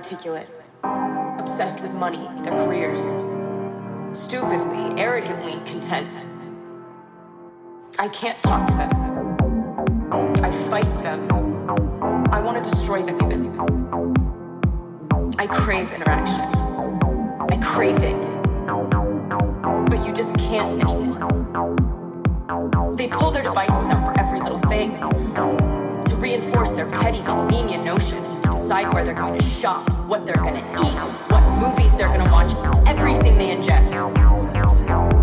inarticulate, obsessed with money, their careers, stupidly, arrogantly content. I can't talk to them. I fight them. I want to destroy them even. I crave interaction. I crave it. But you just can't anymore. They pull their devices out for every little thing reinforce their petty, convenient notions to decide where they're going to shop, what they're going to eat, what movies they're going to watch, everything they ingest.